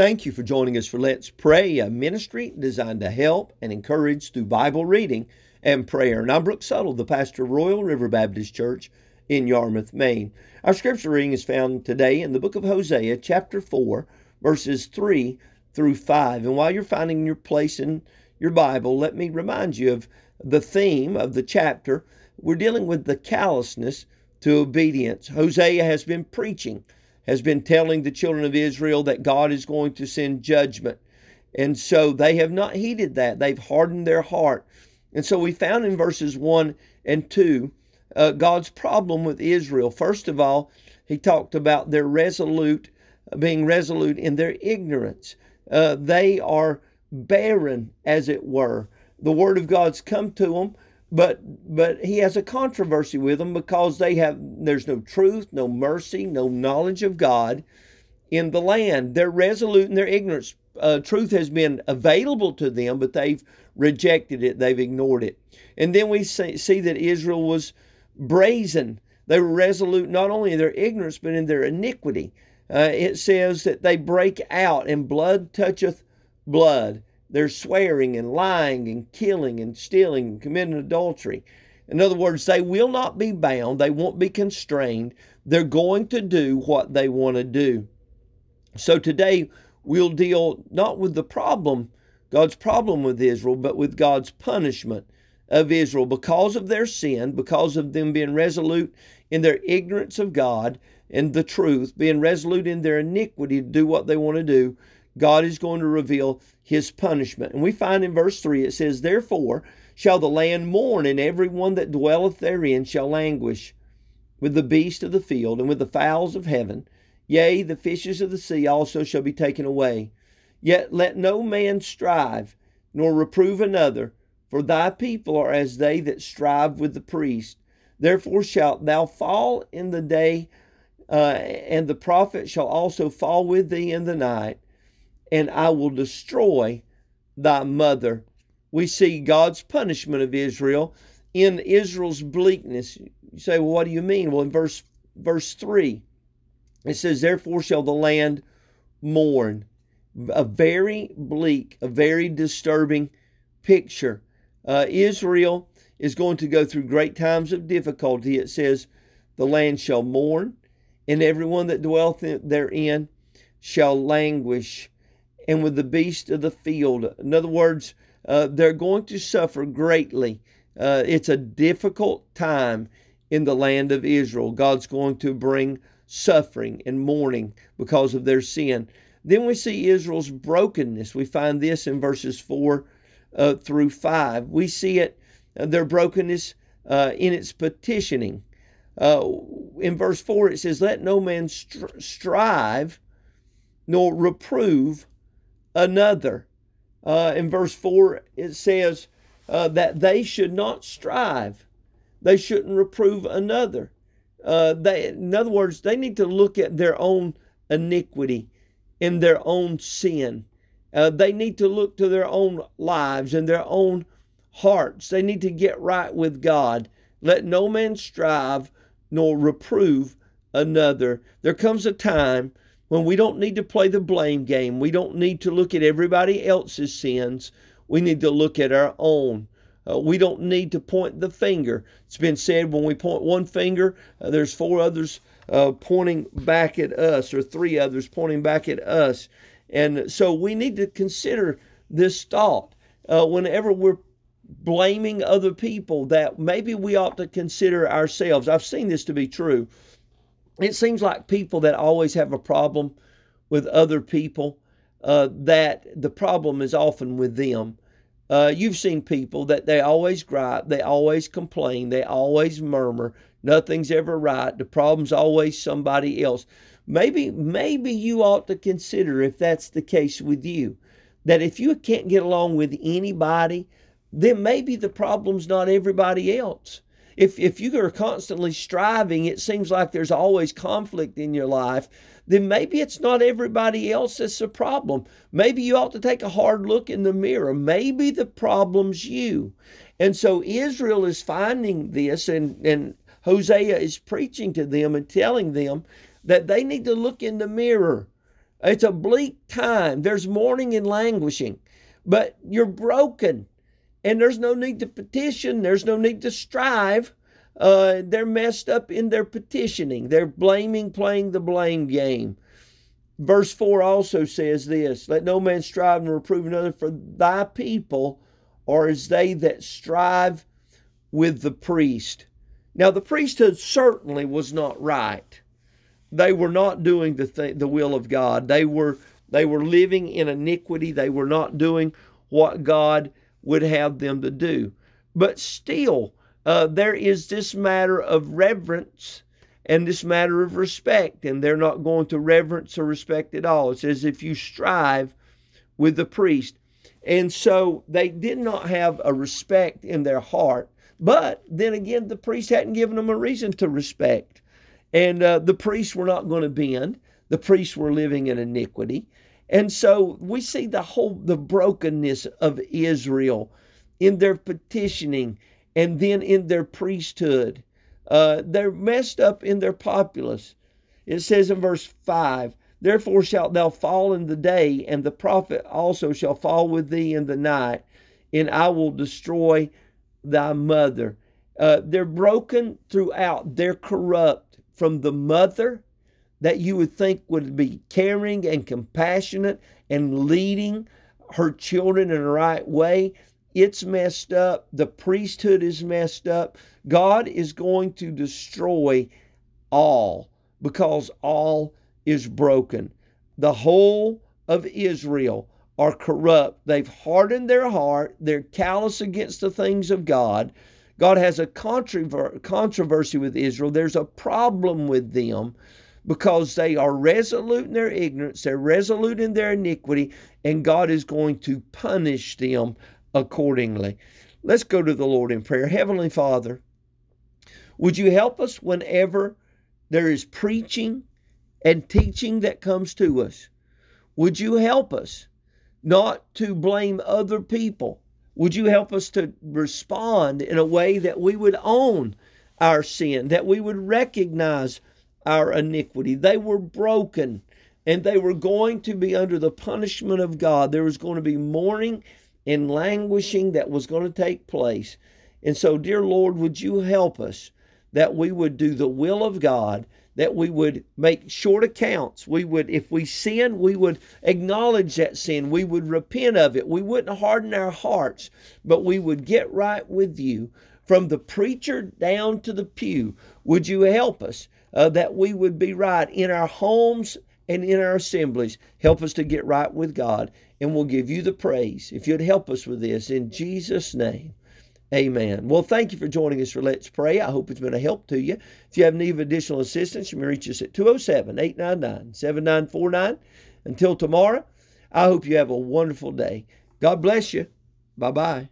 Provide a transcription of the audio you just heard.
Thank you for joining us for Let's Pray, a ministry designed to help and encourage through Bible reading and prayer. And I'm Brooke Suttle, the pastor of Royal River Baptist Church in Yarmouth, Maine. Our scripture reading is found today in the book of Hosea, chapter 4, verses 3 through 5. And while you're finding your place in your Bible, let me remind you of the theme of the chapter. We're dealing with the callousness to obedience. Hosea has been preaching, has been telling the children of Israel that God is going to send judgment. And so they have not heeded that. They've hardened their heart. And so we found in verses 1 and 2 uh, God's problem with Israel. First of all, he talked about their resolute, being resolute in their ignorance. Uh, they are barren, as it were. The word of God's come to them, but but he has a controversy with them because they have there's no truth, no mercy, no knowledge of God in the land. They're resolute in their ignorance. Uh, truth has been available to them, but they've rejected it. They've ignored it. And then we see, see that Israel was brazen. They were resolute not only in their ignorance, but in their iniquity. Uh, it says that they break out, and blood toucheth blood. They're swearing and lying and killing and stealing and committing adultery. In other words, they will not be bound, they won't be constrained. They're going to do what they want to do. So today we'll deal not with the problem, God's problem with Israel, but with God's punishment of Israel because of their sin, because of them being resolute in their ignorance of God and the truth, being resolute in their iniquity to do what they want to do. God is going to reveal his punishment. And we find in verse 3 it says, Therefore shall the land mourn, and every one that dwelleth therein shall languish with the beast of the field and with the fowls of heaven. Yea, the fishes of the sea also shall be taken away. Yet let no man strive, nor reprove another, for thy people are as they that strive with the priest. Therefore shalt thou fall in the day, uh, and the prophet shall also fall with thee in the night and I will destroy thy mother. We see God's punishment of Israel in Israel's bleakness. You say, well, what do you mean? Well, in verse verse 3, it says, Therefore shall the land mourn. A very bleak, a very disturbing picture. Uh, Israel is going to go through great times of difficulty. It says, The land shall mourn, and everyone that dwelleth therein shall languish and with the beast of the field. In other words, uh, they're going to suffer greatly. Uh, it's a difficult time in the land of Israel. God's going to bring suffering and mourning because of their sin. Then we see Israel's brokenness. We find this in verses 4 uh, through 5. We see it, uh, their brokenness uh, in its petitioning. Uh, in verse 4, it says, Let no man str- strive nor reprove another. Uh, in verse 4, it says uh, that they should not strive, they shouldn't reprove another. Uh, they, in other words, they need to look at their own iniquity and their own sin. Uh, they need to look to their own lives and their own hearts. They need to get right with God. Let no man strive nor reprove another. There comes a time when we don't need to play the blame game. We don't need to look at everybody else's sins. We need to look at our own. Uh, we don't need to point the finger. It's been said when we point one finger, uh, there's four others uh, pointing back at us, or three others pointing back at us. And so we need to consider this thought uh, whenever we're blaming other people that maybe we ought to consider ourselves. I've seen this to be true it seems like people that always have a problem with other people, uh, that the problem is often with them. Uh, you've seen people that they always gripe, they always complain, they always murmur. Nothing's ever right. The problem's always somebody else. Maybe, maybe you ought to consider if that's the case with you, that if you can't get along with anybody, then maybe the problem's not everybody else if if you are constantly striving, it seems like there's always conflict in your life, then maybe it's not everybody else that's a problem. Maybe you ought to take a hard look in the mirror. Maybe the problem's you. And so Israel is finding this and, and Hosea is preaching to them and telling them that they need to look in the mirror. It's a bleak time. There's mourning and languishing, but you're broken, and there's no need to petition. There's no need to strive. Uh, they're messed up in their petitioning. They're blaming, playing the blame game. Verse 4 also says this Let no man strive and reprove another, for thy people are as they that strive with the priest. Now, the priesthood certainly was not right. They were not doing the, th- the will of God. They were, they were living in iniquity. They were not doing what God would have them to do. But still, uh, there is this matter of reverence and this matter of respect, and they're not going to reverence or respect at all. It says, if you strive with the priest. And so they did not have a respect in their heart. But then again, the priest hadn't given them a reason to respect. And uh, the priests were not going to bend. The priests were living in iniquity. And so we see the whole the brokenness of Israel in their petitioning and then in their priesthood. Uh, they're messed up in their populace. It says in verse 5 Therefore shalt thou fall in the day, and the prophet also shall fall with thee in the night, and I will destroy thy mother. Uh, they're broken throughout. They're corrupt from the mother that you would think would be caring and compassionate and leading her children in the right way. It's messed up. The priesthood is messed up. God is going to destroy all because all is broken. The whole of Israel are corrupt. They've hardened their heart. They're callous against the things of God. God has a controversy with Israel. There's a problem with them because they are resolute in their ignorance, they're resolute in their iniquity, and God is going to punish them accordingly. Let's go to the Lord in prayer. Heavenly Father, would you help us whenever there is preaching and teaching that comes to us? Would you help us not to blame other people? Would you help us to respond in a way that we would own our sin, that we would recognize our iniquity? They were broken and they were going to be under the punishment of God. There was going to be mourning and languishing that was going to take place. And so, dear Lord, would you help us that we would do the will of God, that we would make short accounts. We would, if we sin, we would acknowledge that sin. We would repent of it. We wouldn't harden our hearts, but we would get right with you from the preacher down to the pew. Would you help us uh, that we would be right in our homes and in our assemblies? Help us to get right with God, and we'll give you the praise if you'd help us with this in Jesus' name. Amen. Well, thank you for joining us for Let's Pray. I hope it's been a help to you. If you have need of additional assistance, you may reach us at 207 899 7949. Until tomorrow, I hope you have a wonderful day. God bless you. Bye bye.